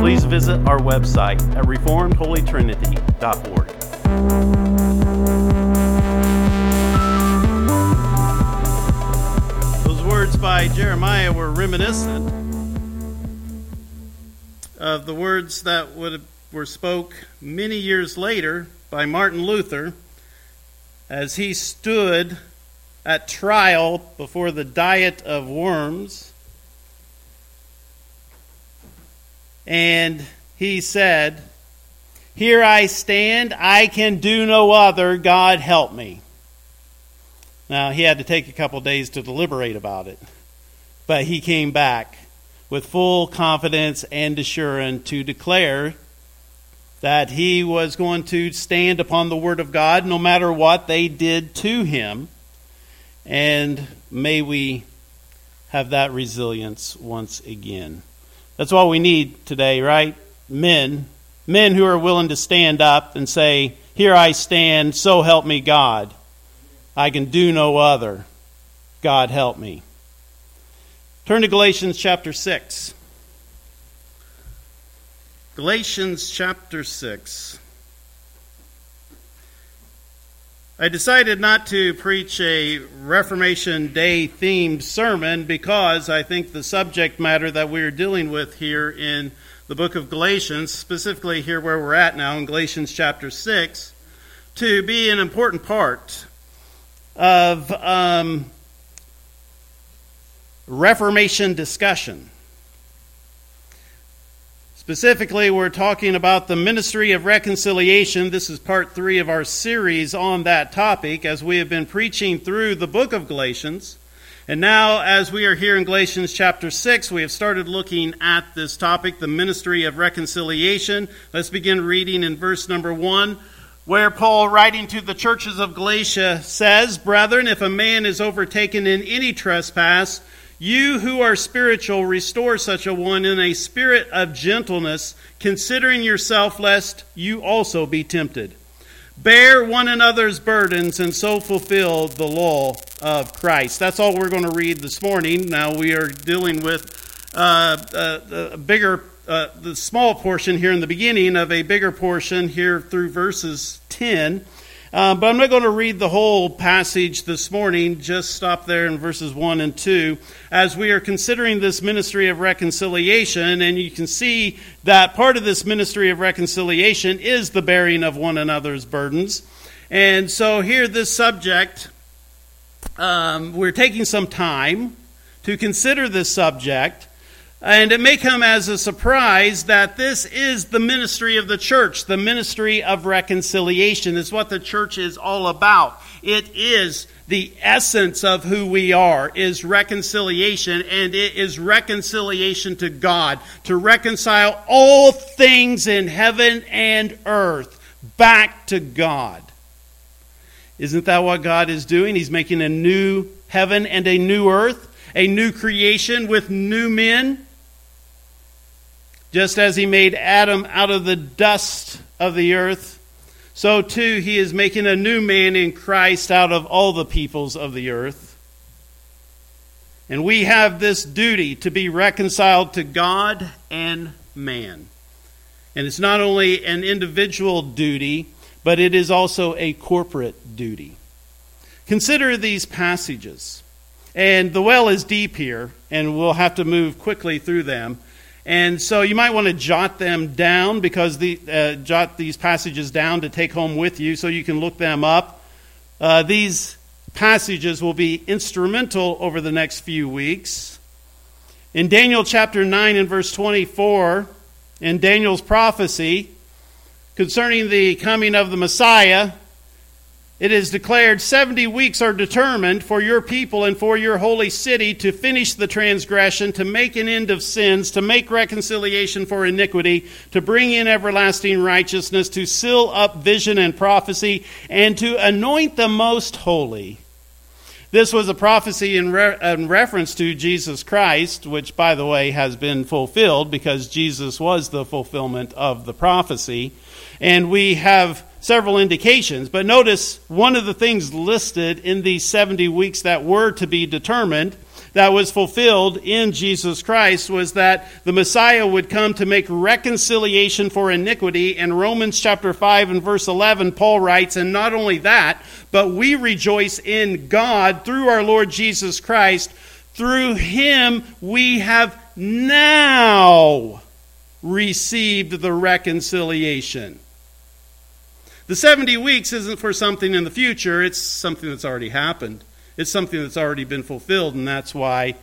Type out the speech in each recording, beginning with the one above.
please visit our website at reformedholytrinity.org. Those words by Jeremiah were reminiscent of the words that would, were spoke many years later by Martin Luther as he stood at trial before the Diet of Worms and he said, Here I stand, I can do no other, God help me. Now, he had to take a couple days to deliberate about it, but he came back with full confidence and assurance to declare that he was going to stand upon the Word of God no matter what they did to him. And may we have that resilience once again. That's all we need today, right? Men. Men who are willing to stand up and say, Here I stand, so help me God. I can do no other. God help me. Turn to Galatians chapter 6. Galatians chapter 6. I decided not to preach a Reformation Day themed sermon because I think the subject matter that we're dealing with here in the book of Galatians, specifically here where we're at now in Galatians chapter 6, to be an important part of um, Reformation discussion. Specifically, we're talking about the ministry of reconciliation. This is part three of our series on that topic as we have been preaching through the book of Galatians. And now, as we are here in Galatians chapter 6, we have started looking at this topic, the ministry of reconciliation. Let's begin reading in verse number 1, where Paul, writing to the churches of Galatia, says, Brethren, if a man is overtaken in any trespass, you who are spiritual, restore such a one in a spirit of gentleness, considering yourself, lest you also be tempted. Bear one another's burdens, and so fulfill the law of Christ. That's all we're going to read this morning. Now we are dealing with uh, uh, a bigger, uh, the small portion here in the beginning of a bigger portion here through verses 10. Uh, but I'm not going to read the whole passage this morning, just stop there in verses 1 and 2, as we are considering this ministry of reconciliation. And you can see that part of this ministry of reconciliation is the bearing of one another's burdens. And so, here, this subject, um, we're taking some time to consider this subject. And it may come as a surprise that this is the ministry of the church, the ministry of reconciliation. is what the church is all about. It is the essence of who we are is reconciliation and it is reconciliation to God to reconcile all things in heaven and earth back to God. Isn't that what God is doing? He's making a new heaven and a new earth, a new creation with new men just as he made Adam out of the dust of the earth, so too he is making a new man in Christ out of all the peoples of the earth. And we have this duty to be reconciled to God and man. And it's not only an individual duty, but it is also a corporate duty. Consider these passages. And the well is deep here, and we'll have to move quickly through them. And so you might want to jot them down because the uh, jot these passages down to take home with you so you can look them up. Uh, these passages will be instrumental over the next few weeks. In Daniel chapter 9 and verse 24, in Daniel's prophecy concerning the coming of the Messiah, it is declared 70 weeks are determined for your people and for your holy city to finish the transgression, to make an end of sins, to make reconciliation for iniquity, to bring in everlasting righteousness, to seal up vision and prophecy, and to anoint the most holy. This was a prophecy in, re- in, reference to Jesus Christ, which, by the way, has been fulfilled because Jesus was the fulfillment of the prophecy. And we have several indications. But notice one of the things listed in these 70 weeks that were to be determined that was fulfilled in Jesus Christ was that the Messiah would come to make reconciliation for iniquity. In Romans chapter 5 and verse 11, Paul writes, And not only that, but we rejoice in God through our Lord Jesus Christ. Through him we have now received the reconciliation. The 70 weeks isn't for something in the future, it's something that's already happened. It's something that's already been fulfilled, and that's why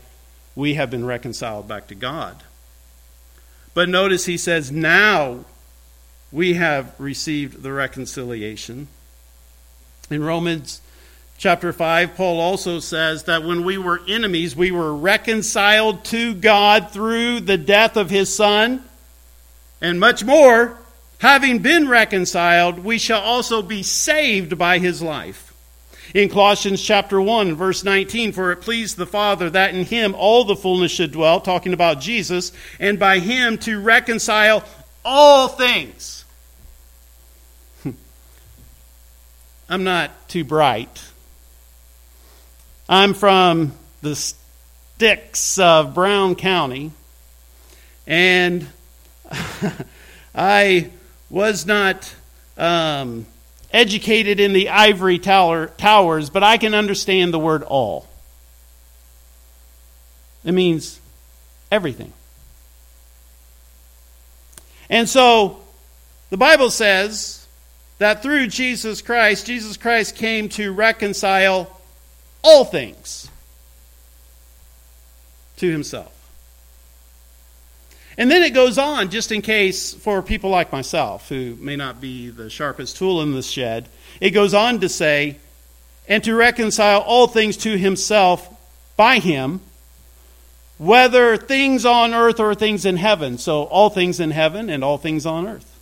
we have been reconciled back to God. But notice he says, now we have received the reconciliation. In Romans chapter 5, Paul also says that when we were enemies, we were reconciled to God through the death of his Son. And much more, Having been reconciled, we shall also be saved by his life. In Colossians chapter 1, verse 19, for it pleased the Father that in him all the fullness should dwell, talking about Jesus, and by him to reconcile all things. I'm not too bright. I'm from the sticks of Brown County, and I was not um, educated in the ivory tower, towers, but I can understand the word all. It means everything. And so the Bible says that through Jesus Christ, Jesus Christ came to reconcile all things to himself. And then it goes on, just in case for people like myself, who may not be the sharpest tool in the shed, it goes on to say, and to reconcile all things to himself by him, whether things on earth or things in heaven. So, all things in heaven and all things on earth.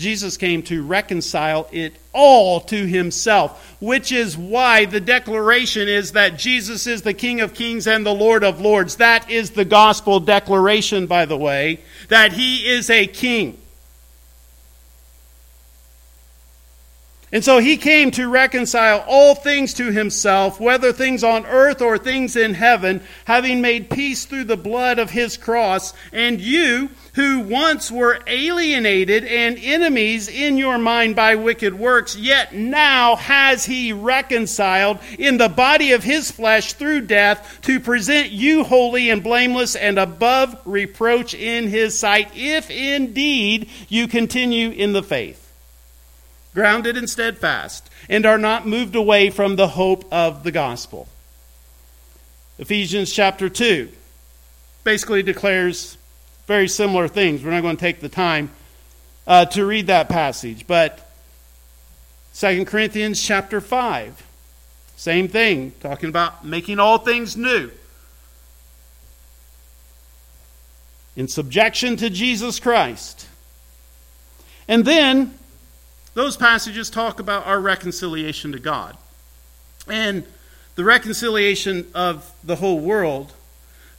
Jesus came to reconcile it all to himself, which is why the declaration is that Jesus is the King of kings and the Lord of lords. That is the gospel declaration, by the way, that he is a king. And so he came to reconcile all things to himself, whether things on earth or things in heaven, having made peace through the blood of his cross. And you, who once were alienated and enemies in your mind by wicked works, yet now has he reconciled in the body of his flesh through death to present you holy and blameless and above reproach in his sight, if indeed you continue in the faith grounded and steadfast, and are not moved away from the hope of the gospel. Ephesians chapter 2 basically declares very similar things. We're not going to take the time uh, to read that passage, but 2 Corinthians chapter 5, same thing, talking about making all things new. In subjection to Jesus Christ. And then those passages talk about our reconciliation to God and the reconciliation of the whole world.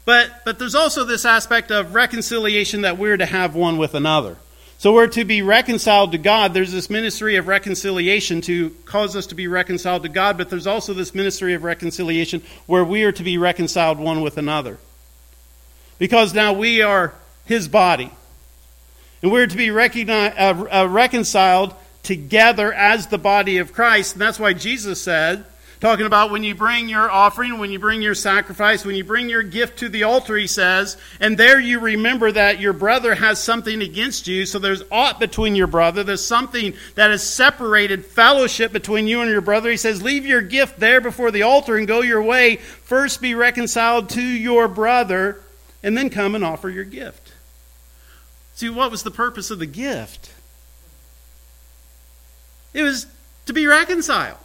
But, but there's also this aspect of reconciliation that we're to have one with another. So we're to be reconciled to God. There's this ministry of reconciliation to cause us to be reconciled to God, but there's also this ministry of reconciliation where we are to be reconciled one with another. Because now we are His body. And we're to be uh, uh, reconciled together as the body of Christ. And that's why Jesus said, talking about when you bring your offering, when you bring your sacrifice, when you bring your gift to the altar, he says, and there you remember that your brother has something against you. So there's aught between your brother. There's something that has separated fellowship between you and your brother. He says, leave your gift there before the altar and go your way. First be reconciled to your brother, and then come and offer your gift. See, what was the purpose of the gift? It was to be reconciled.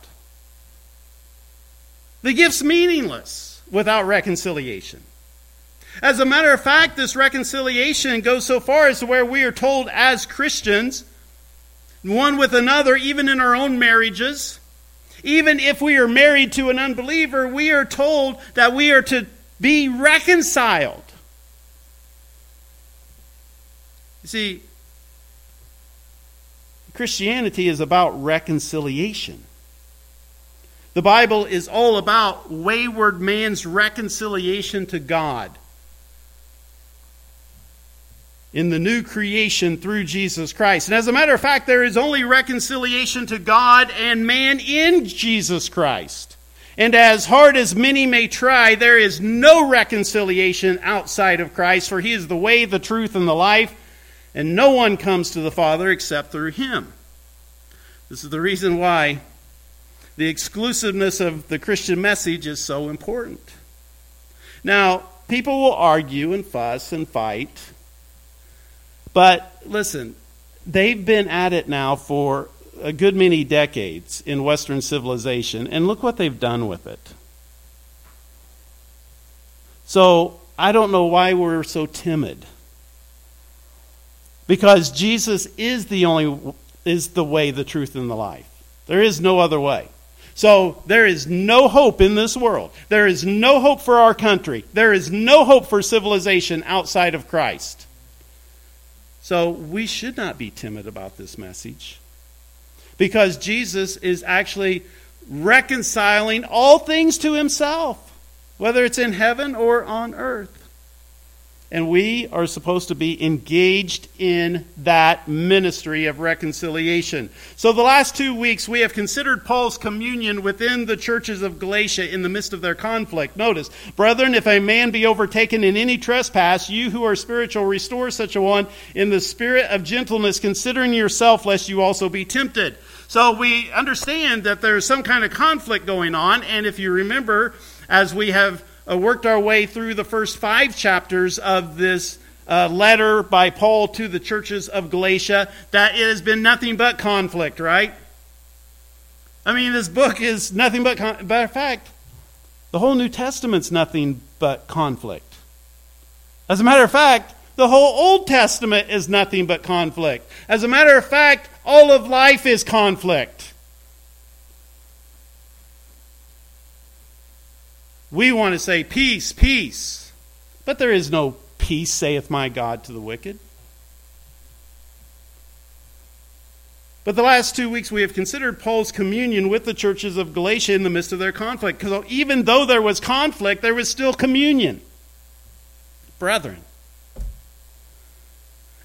The gift's meaningless without reconciliation. As a matter of fact, this reconciliation goes so far as to where we are told as Christians, one with another, even in our own marriages, even if we are married to an unbeliever, we are told that we are to be reconciled. You see, Christianity is about reconciliation. The Bible is all about wayward man's reconciliation to God in the new creation through Jesus Christ. And as a matter of fact, there is only reconciliation to God and man in Jesus Christ. And as hard as many may try, there is no reconciliation outside of Christ, for he is the way, the truth, and the life, and no one comes to the Father except through him. This is the reason why the exclusiveness of the Christian message is so important. Now, people will argue and fuss and fight but listen, they've been at it now for a good many decades in Western civilization, and look what they've done with it. So I don't know why we're so timid. Because Jesus is the only is the way, the truth, and the life. There is no other way. So there is no hope in this world. There is no hope for our country. There is no hope for civilization outside of Christ. So we should not be timid about this message because Jesus is actually reconciling all things to himself, whether it's in heaven or on earth. And we are supposed to be engaged in that ministry of reconciliation. So, the last two weeks, we have considered Paul's communion within the churches of Galatia in the midst of their conflict. Notice, brethren, if a man be overtaken in any trespass, you who are spiritual, restore such a one in the spirit of gentleness, considering yourself, lest you also be tempted. So, we understand that there's some kind of conflict going on. And if you remember, as we have uh, worked our way through the first five chapters of this uh, letter by Paul to the churches of Galatia that it has been nothing but conflict, right? I mean, this book is nothing but, matter of fact, the whole New Testament's nothing but conflict. As a matter of fact, the whole Old Testament is nothing but conflict. As a matter of fact, all of life is conflict. We want to say, Peace, peace. But there is no peace, saith my God to the wicked. But the last two weeks we have considered Paul's communion with the churches of Galatia in the midst of their conflict. Because even though there was conflict, there was still communion. Brethren,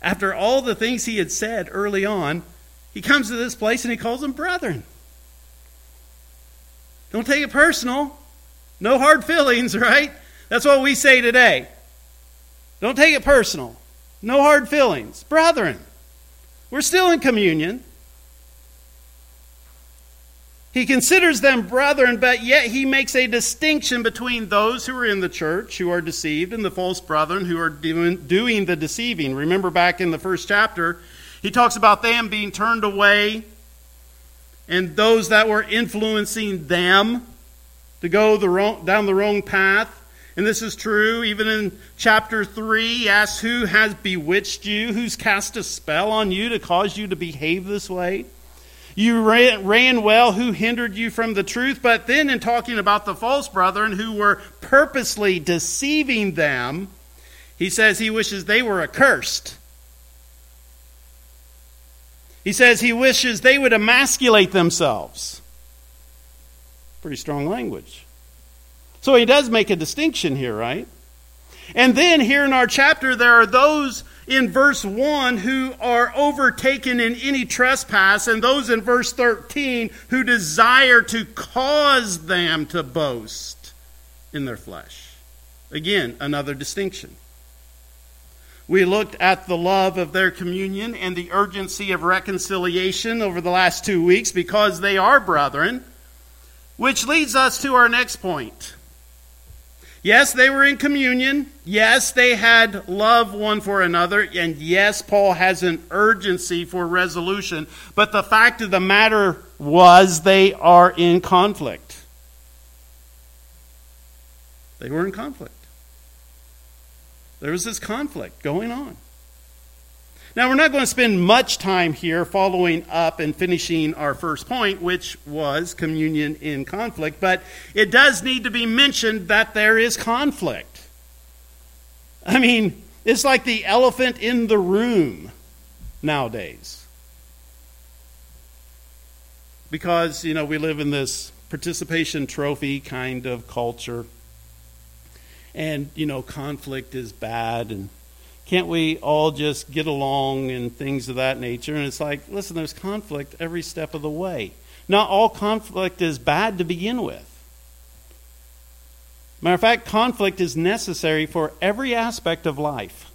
after all the things he had said early on, he comes to this place and he calls them brethren. Don't take it personal. No hard feelings, right? That's what we say today. Don't take it personal. No hard feelings. Brethren, we're still in communion. He considers them brethren, but yet he makes a distinction between those who are in the church, who are deceived, and the false brethren who are doing, doing the deceiving. Remember back in the first chapter, he talks about them being turned away and those that were influencing them to go the wrong, down the wrong path. And this is true even in chapter 3. He asks, Who has bewitched you? Who's cast a spell on you to cause you to behave this way? You ran, ran, well, who hindered you from the truth? But then, in talking about the false brethren who were purposely deceiving them, he says he wishes they were accursed. He says he wishes they would emasculate themselves. Pretty strong language. So he does make a distinction here, right? And then here in our chapter, there are those in verse 1 who are overtaken in any trespass, and those in verse 13 who desire to cause them to boast in their flesh. Again, another distinction. We looked at the love of their communion and the urgency of reconciliation over the last two weeks because they are brethren. Which leads us to our next point. Yes, they were in communion. Yes, they had love one for another. And yes, Paul has an urgency for resolution. But the fact of the matter was they are in conflict. They were in conflict. There was this conflict going on. Now, we're not going to spend much time here following up and finishing our first point, which was communion in conflict, but it does need to be mentioned that there is conflict. I mean, it's like the elephant in the room nowadays. Because, you know, we live in this participation trophy kind of culture. And, you know, conflict is bad and can't we all just get along and things of that nature? And it's like, listen, there's conflict every step of the way. Not all conflict is bad to begin with. Matter of fact, conflict is necessary for every aspect of life.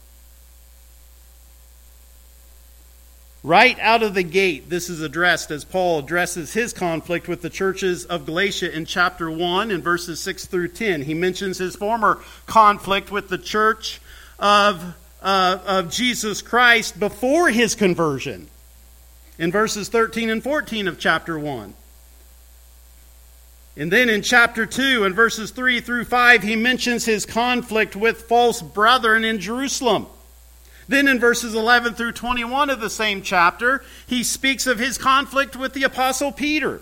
Right out of the gate, this is addressed as Paul addresses his conflict with the churches of Galatia in chapter 1 in verses 6 through 10. He mentions his former conflict with the church of uh, of Jesus Christ before his conversion in verses 13 and 14 of chapter 1. And then in chapter 2, in verses 3 through 5, he mentions his conflict with false brethren in Jerusalem. Then in verses 11 through 21 of the same chapter, he speaks of his conflict with the Apostle Peter.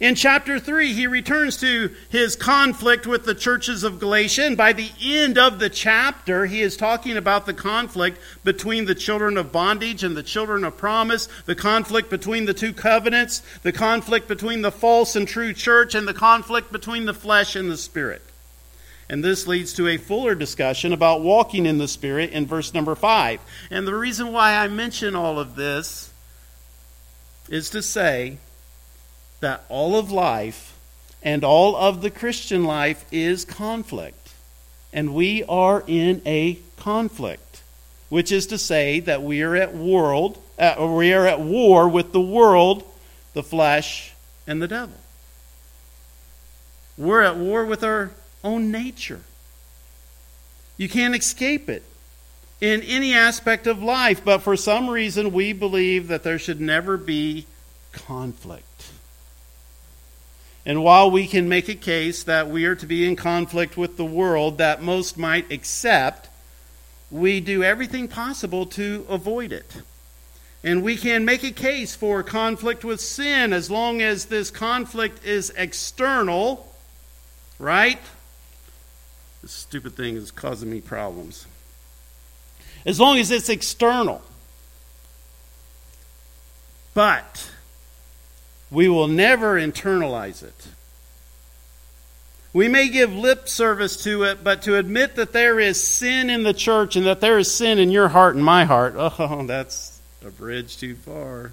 In chapter 3, he returns to his conflict with the churches of Galatia, and by the end of the chapter, he is talking about the conflict between the children of bondage and the children of promise, the conflict between the two covenants, the conflict between the false and true church, and the conflict between the flesh and the spirit. And this leads to a fuller discussion about walking in the Spirit in verse number 5. And the reason why I mention all of this is to say that all of life and all of the Christian life is conflict. And we are in a conflict, which is to say that we are at world, uh, we are at war with the world, the flesh, and the devil. We're at war with our own nature. You can't escape it in any aspect of life, but for some reason we believe that there should never be conflict. And while we can make a case that we are to be in conflict with the world that most might accept, we do everything possible to avoid it. And we can make a case for conflict with sin as long as this conflict is external, right? This stupid thing is causing me problems. As long as it's external. But we will never internalize it. We may give lip service to it, but to admit that there is sin in the church and that there is sin in your heart and my heart, oh, that's a bridge too far.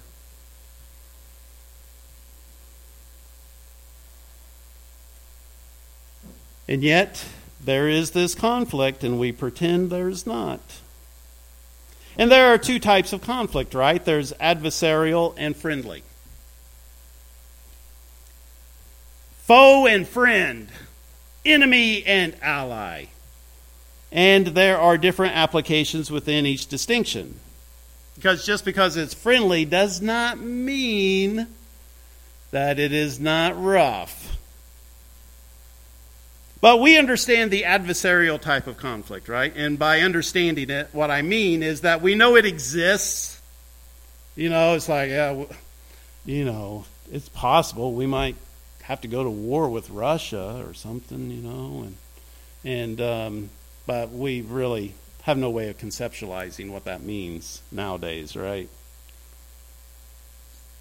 And yet, there is this conflict, and we pretend there's not. And there are two types of conflict, right? There's adversarial and friendly. Foe and friend, enemy and ally. And there are different applications within each distinction. Because just because it's friendly does not mean that it is not rough. But we understand the adversarial type of conflict, right? And by understanding it, what I mean is that we know it exists. You know, it's like, yeah, you know, it's possible we might have to go to war with Russia or something, you know, and and um, but we really have no way of conceptualizing what that means nowadays, right?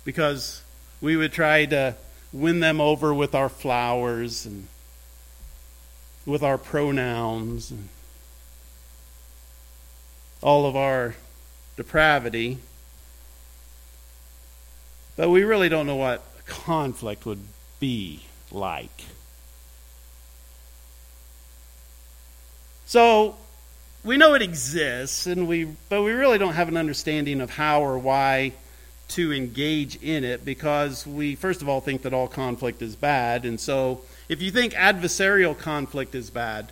Because we would try to win them over with our flowers and with our pronouns and all of our depravity. But we really don't know what conflict would be like. So we know it exists, and we, but we really don't have an understanding of how or why to engage in it because we, first of all, think that all conflict is bad. And so if you think adversarial conflict is bad,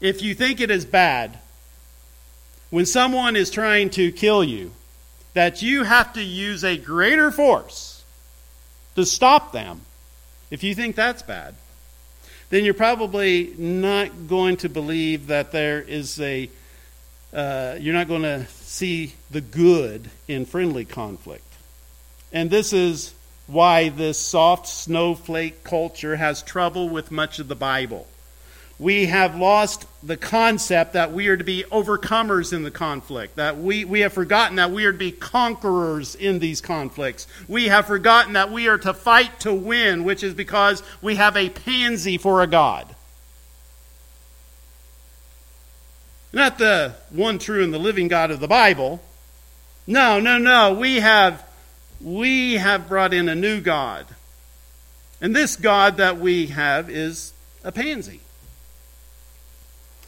if you think it is bad, when someone is trying to kill you, that you have to use a greater force to stop them. If you think that's bad, then you're probably not going to believe that there is a, uh, you're not going to see the good in friendly conflict. And this is why this soft snowflake culture has trouble with much of the Bible we have lost the concept that we are to be overcomers in the conflict, that we, we have forgotten that we are to be conquerors in these conflicts. We have forgotten that we are to fight to win, which is because we have a pansy for a God. Not the one true and the living God of the Bible. No, no, no. We have, we have brought in a new God. And this God that we have is a pansy.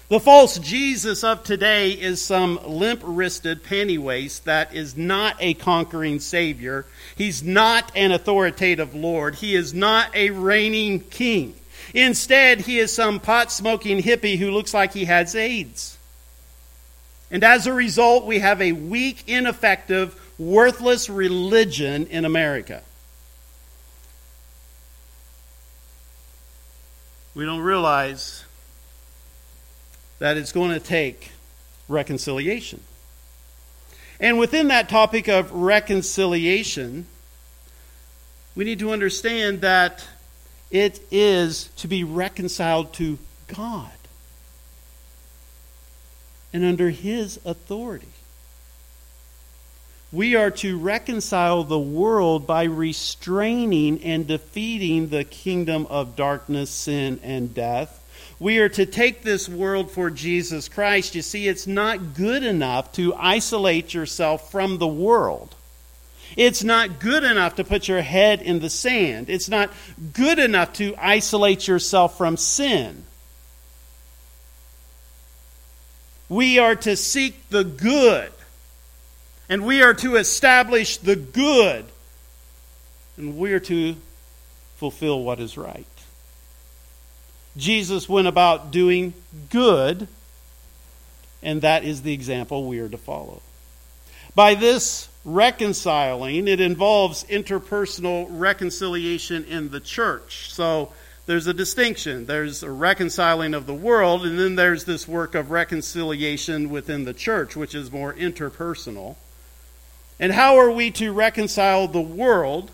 The false Jesus of today is some limp wristed pennywaist that is not a conquering Savior. He's not an authoritative Lord. He is not a reigning king. Instead, he is some pot smoking hippie who looks like he has AIDS. And as a result, we have a weak, ineffective, worthless religion in America. We don't realize that it's going to take reconciliation. And within that topic of reconciliation, we need to understand that it is to be reconciled to God and under His authority. We are to reconcile the world by restraining and defeating the kingdom of darkness, sin, and death we are to take this world for Jesus Christ. You see, it's not good enough to isolate yourself from the world. It's not good enough to put your head in the sand. It's not good enough to isolate yourself from sin. We are to seek the good, and we are to establish the good, and we are to fulfill what is right. Jesus went about doing good, and that is the example we are to follow. By this reconciling, it involves interpersonal reconciliation in the church. So there's a distinction. There's a reconciling of the world, and then there's this work of reconciliation within the church, which is more interpersonal. And how are we to reconcile the world?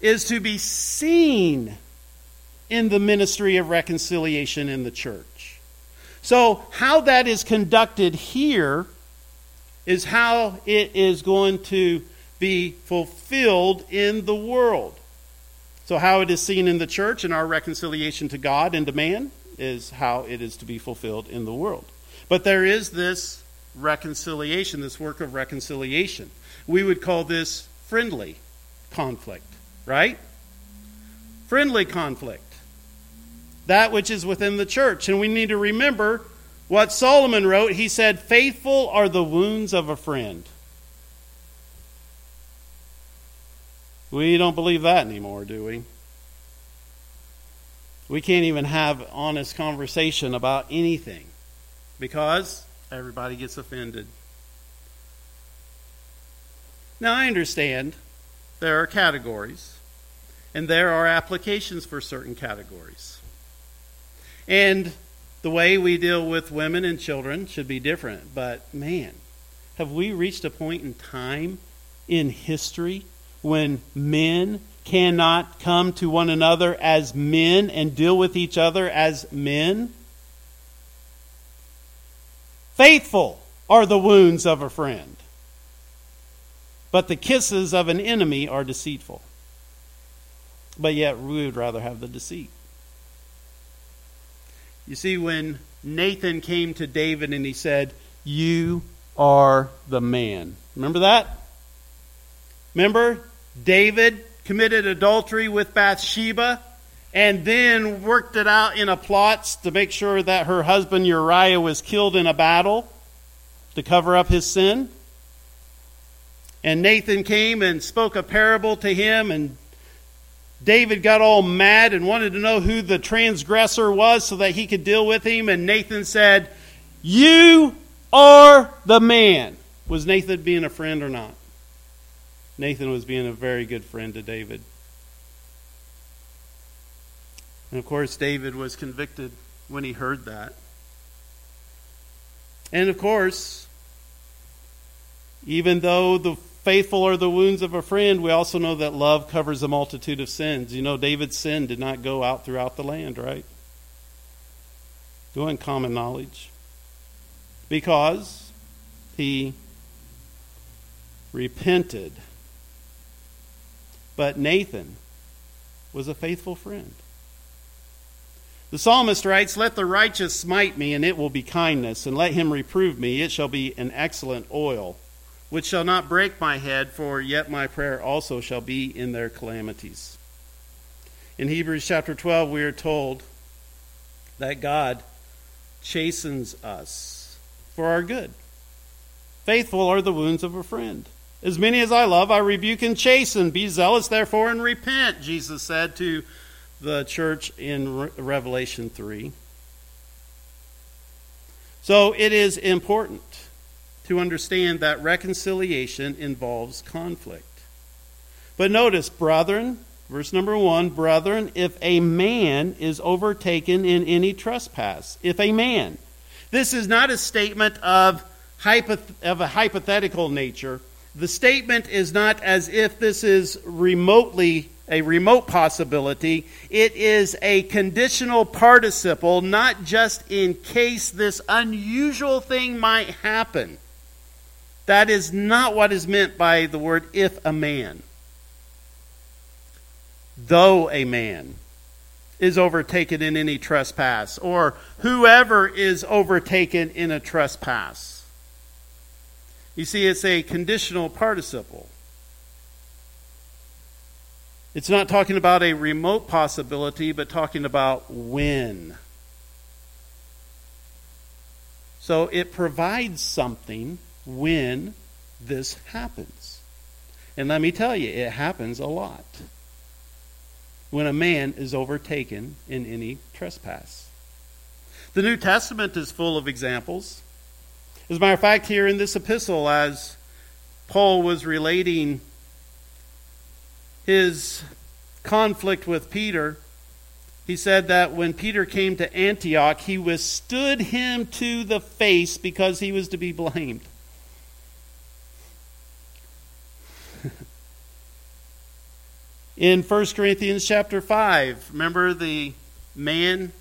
Is to be seen in the ministry of reconciliation in the church. So, how that is conducted here is how it is going to be fulfilled in the world. So, how it is seen in the church and our reconciliation to God and to man is how it is to be fulfilled in the world. But there is this reconciliation, this work of reconciliation. We would call this friendly conflict, right? Friendly conflict that which is within the church. And we need to remember what Solomon wrote. He said, Faithful are the wounds of a friend. We don't believe that anymore, do we? We can't even have honest conversation about anything because everybody gets offended. Now, I understand there are categories, and there are applications for certain categories. And the way we deal with women and children should be different. But man, have we reached a point in time in history when men cannot come to one another as men and deal with each other as men? Faithful are the wounds of a friend, but the kisses of an enemy are deceitful. But yet, we would rather have the deceit. You see, when Nathan came to David and he said, You are the man. Remember that? Remember? David committed adultery with Bathsheba and then worked it out in a plot to make sure that her husband Uriah was killed in a battle to cover up his sin. And Nathan came and spoke a parable to him, and David got all mad and wanted to know who the transgressor was so that he could deal with him. And Nathan said, You are the man. Was Nathan being a friend or not? Nathan was being a very good friend to David. And of course, David was convicted when he heard that. And of course, even though the faithful are the wounds of a friend, we also know that love covers a multitude of sins. You know, David's sin did not go out throughout the land, right? Doing common knowledge. Because he repented. But Nathan was a faithful friend. The psalmist writes, Let the righteous smite me, and it will be kindness, and let him reprove me, it shall be an excellent oil, which shall not break my head, for yet my prayer also shall be in their calamities. In Hebrews chapter 12, we are told that God chastens us for our good. Faithful are the wounds of a friend. As many as I love, I rebuke and chasten. Be zealous, therefore, and repent, Jesus said to the church in Re- Revelation 3. So it is important to understand that reconciliation involves conflict. But notice, brethren, verse number one, brethren, if a man is overtaken in any trespass, if a man, this is not a statement of, hypoth- of a hypothetical nature. The statement is not as if this is remotely a remote possibility. It is a conditional participle, not just in case this unusual thing might happen. That is not what is meant by the word if a man. Though a man is overtaken in any trespass, or whoever is overtaken in a trespass. You see, it's a conditional participle. It's not talking about a remote possibility, but talking about when. So it provides something when this happens. And let me tell you, it happens a lot when a man is overtaken in any trespass. The New Testament is full of examples. As a matter of fact, here in this epistle, as Paul was relating his conflict with Peter, he said that when Peter came to Antioch, he withstood him to the face because he was to be blamed. In 1 Corinthians chapter 5, remember the man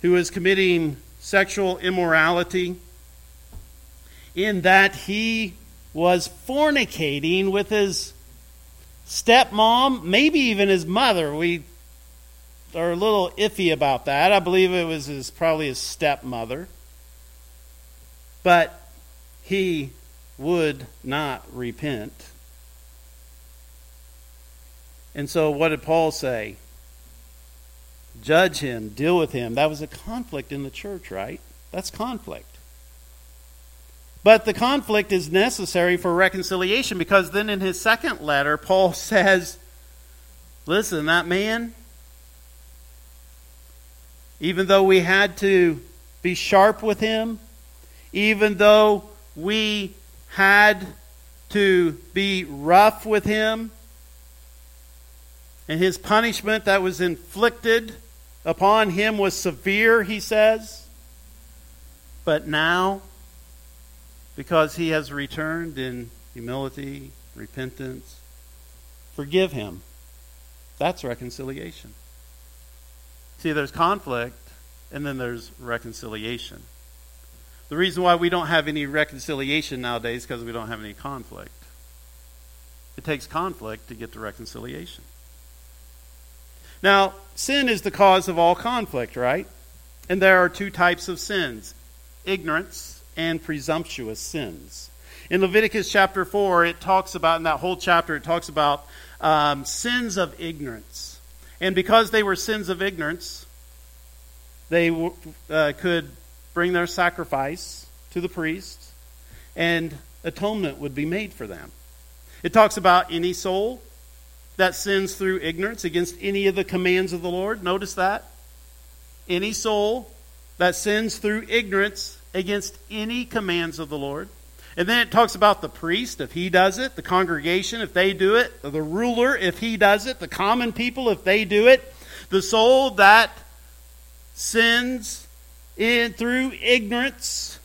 who was committing sexual immorality? In that he was fornicating with his stepmom, maybe even his mother. We are a little iffy about that. I believe it was his probably his stepmother. But he would not repent. And so what did Paul say? Judge him, deal with him. That was a conflict in the church, right? That's conflict. But the conflict is necessary for reconciliation because then in his second letter, Paul says, Listen, that man, even though we had to be sharp with him, even though we had to be rough with him, and his punishment that was inflicted upon him was severe, he says. But now, because he has returned in humility, repentance. Forgive him. That's reconciliation. See, there's conflict, and then there's reconciliation. The reason why we don't have any reconciliation nowadays is because we don't have any conflict. It takes conflict to get to reconciliation. Now, sin is the cause of all conflict, right? And there are two types of sins ignorance and presumptuous sins. In Leviticus chapter 4, it talks about, in that whole chapter, it talks about um, sins of ignorance. And because they were sins of ignorance, they uh, could bring their sacrifice to the priest, and atonement would be made for them. It talks about any soul that sins through ignorance against any of the commands of the Lord. Notice that. Any soul that sins through ignorance against any commands of the Lord. And then it talks about the priest, if he does it, the congregation, if they do it, the ruler, if he does it, the common people, if they do it. The soul that sins in through ignorance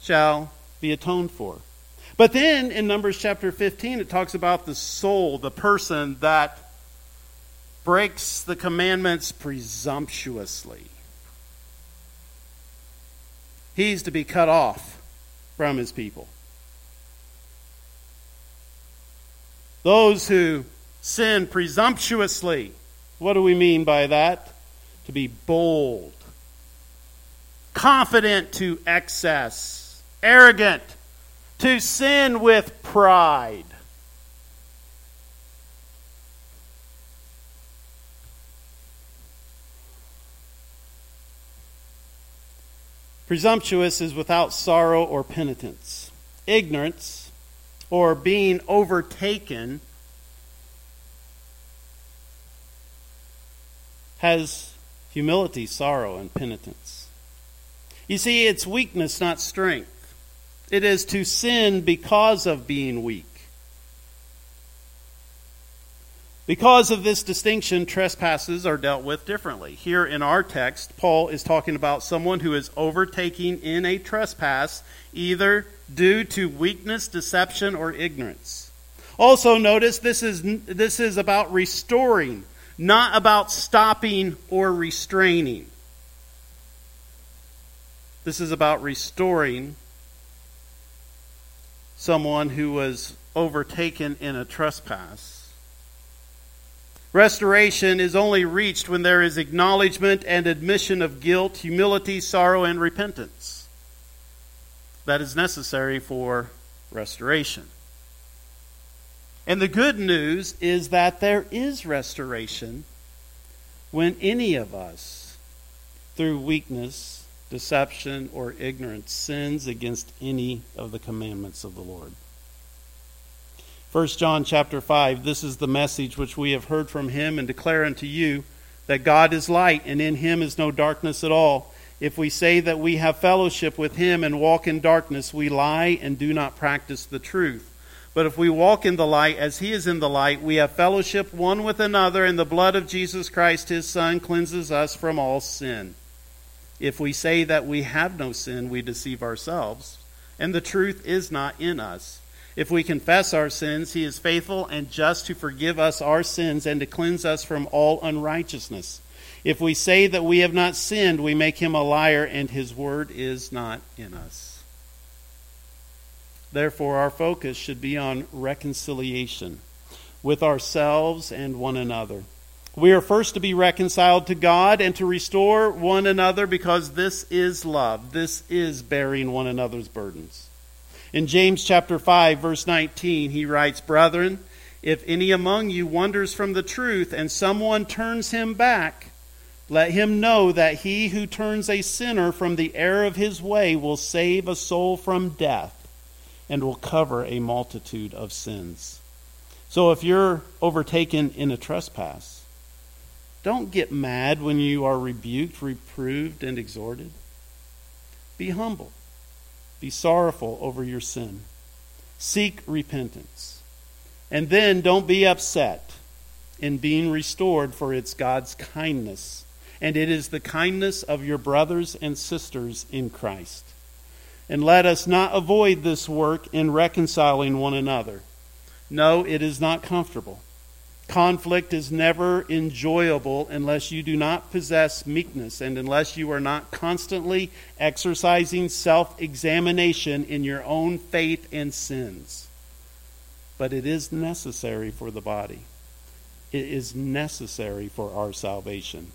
shall be atoned for. But then in Numbers chapter 15, it talks about the soul, the person that breaks the commandments presumptuously. He's to be cut off from his people. Those who sin presumptuously, what do we mean by that? To be bold, confident to excess, arrogant, to sin with pride. Presumptuous is without sorrow or penitence. Ignorance, or being overtaken, has humility, sorrow, and penitence. You see, it's weakness, not strength. It is to sin because of being weak. Because of this distinction, trespasses are dealt with differently. Here in our text, Paul is talking about someone who is overtaking in a trespass, either due to weakness, deception, or ignorance. Also, notice this is, this is about restoring, not about stopping or restraining. This is about restoring someone who was overtaken in a trespass. Restoration is only reached when there is acknowledgement and admission of guilt, humility, sorrow, and repentance. That is necessary for restoration. And the good news is that there is restoration when any of us, through weakness, deception, or ignorance, sins against any of the commandments of the Lord. 1 John chapter 5 This is the message which we have heard from him and declare unto you that God is light and in him is no darkness at all. If we say that we have fellowship with him and walk in darkness, we lie and do not practice the truth. But if we walk in the light as he is in the light, we have fellowship one with another, and the blood of Jesus Christ his Son cleanses us from all sin. If we say that we have no sin, we deceive ourselves, and the truth is not in us. If we confess our sins, he is faithful and just to forgive us our sins and to cleanse us from all unrighteousness. If we say that we have not sinned, we make him a liar, and his word is not in us. Therefore, our focus should be on reconciliation with ourselves and one another. We are first to be reconciled to God and to restore one another because this is love. This is bearing one another's burdens. In James chapter 5 verse 19, he writes, "Brethren, if any among you wanders from the truth and someone turns him back, let him know that he who turns a sinner from the error of his way will save a soul from death and will cover a multitude of sins." So if you're overtaken in a trespass, don't get mad when you are rebuked, reproved, and exhorted. Be humble. Be sorrowful over your sin. Seek repentance. And then don't be upset in being restored, for it's God's kindness. And it is the kindness of your brothers and sisters in Christ. And let us not avoid this work in reconciling one another. No, it is not comfortable. Conflict is never enjoyable unless you do not possess meekness and unless you are not constantly exercising self examination in your own faith and sins. But it is necessary for the body, it is necessary for our salvation.